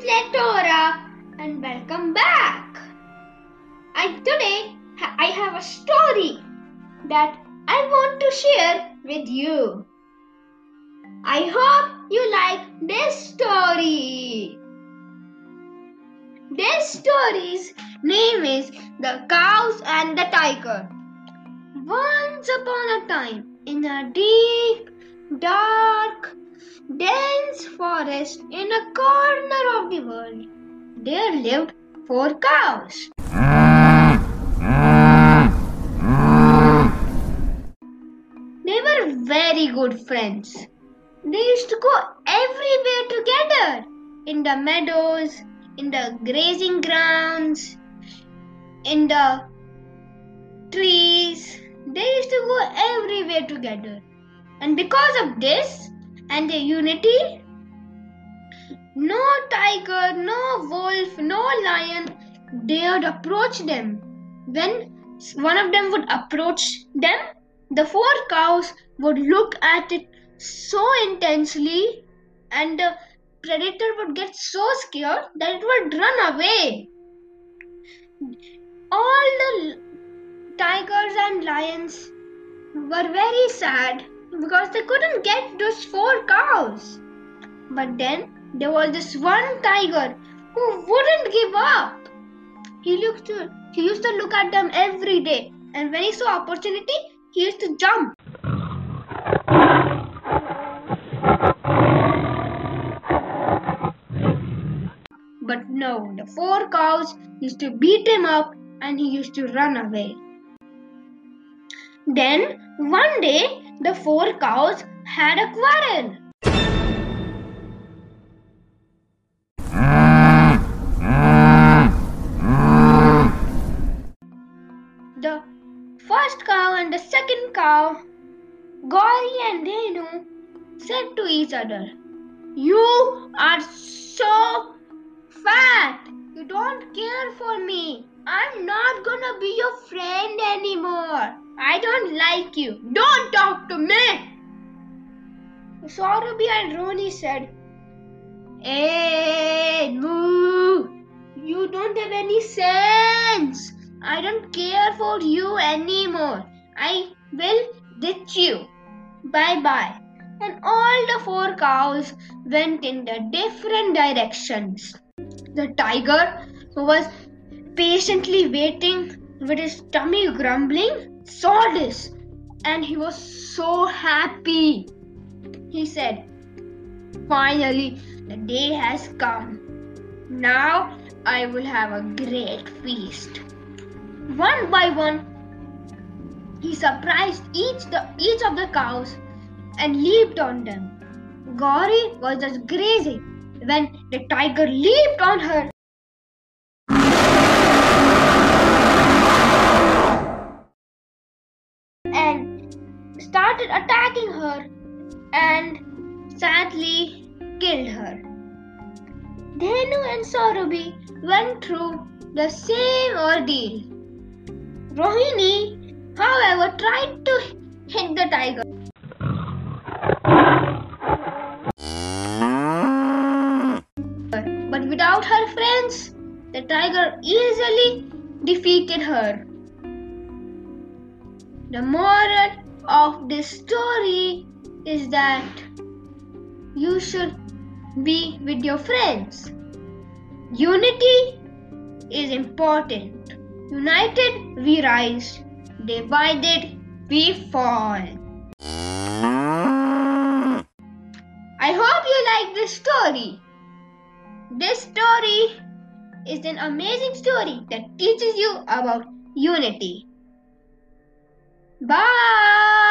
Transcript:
Platora and welcome back. I today I have a story that I want to share with you. I hope you like this story. This story's name is The Cows and the Tiger. Once upon a time, in a deep, dark, dense forest in a corner of the world, there lived four cows. They were very good friends. They used to go everywhere together in the meadows, in the grazing grounds, in the trees. They used to go everywhere together. And because of this and their unity, no tiger, no wolf, no lion dared approach them. When one of them would approach them, the four cows would look at it so intensely, and the predator would get so scared that it would run away. All the tigers and lions were very sad because they couldn't get those four cows. But then there was this one tiger who wouldn't give up. He looked to, he used to look at them every day, and when he saw opportunity, he used to jump. But no, the four cows used to beat him up and he used to run away. Then one day the four cows had a quarrel. First cow and the second cow, Gauri and Renu, said to each other, You are so fat. You don't care for me. I'm not gonna be your friend anymore. I don't like you. Don't talk to me. Saurabi and Rohini said, Hey, moo. You don't have any sense. I don't care for you anymore. I will ditch you. Bye bye. And all the four cows went in the different directions. The tiger, who was patiently waiting with his tummy grumbling, saw this and he was so happy. He said, Finally, the day has come. Now I will have a great feast. One by one, he surprised each, the, each of the cows and leaped on them. Gauri was just grazing when the tiger leaped on her. And started attacking her and sadly killed her. Dhenu and Saurabi went through the same ordeal. Rohini, however, tried to hit the tiger. But without her friends, the tiger easily defeated her. The moral of this story is that you should be with your friends. Unity is important. United we rise, divided we fall. I hope you like this story. This story is an amazing story that teaches you about unity. Bye.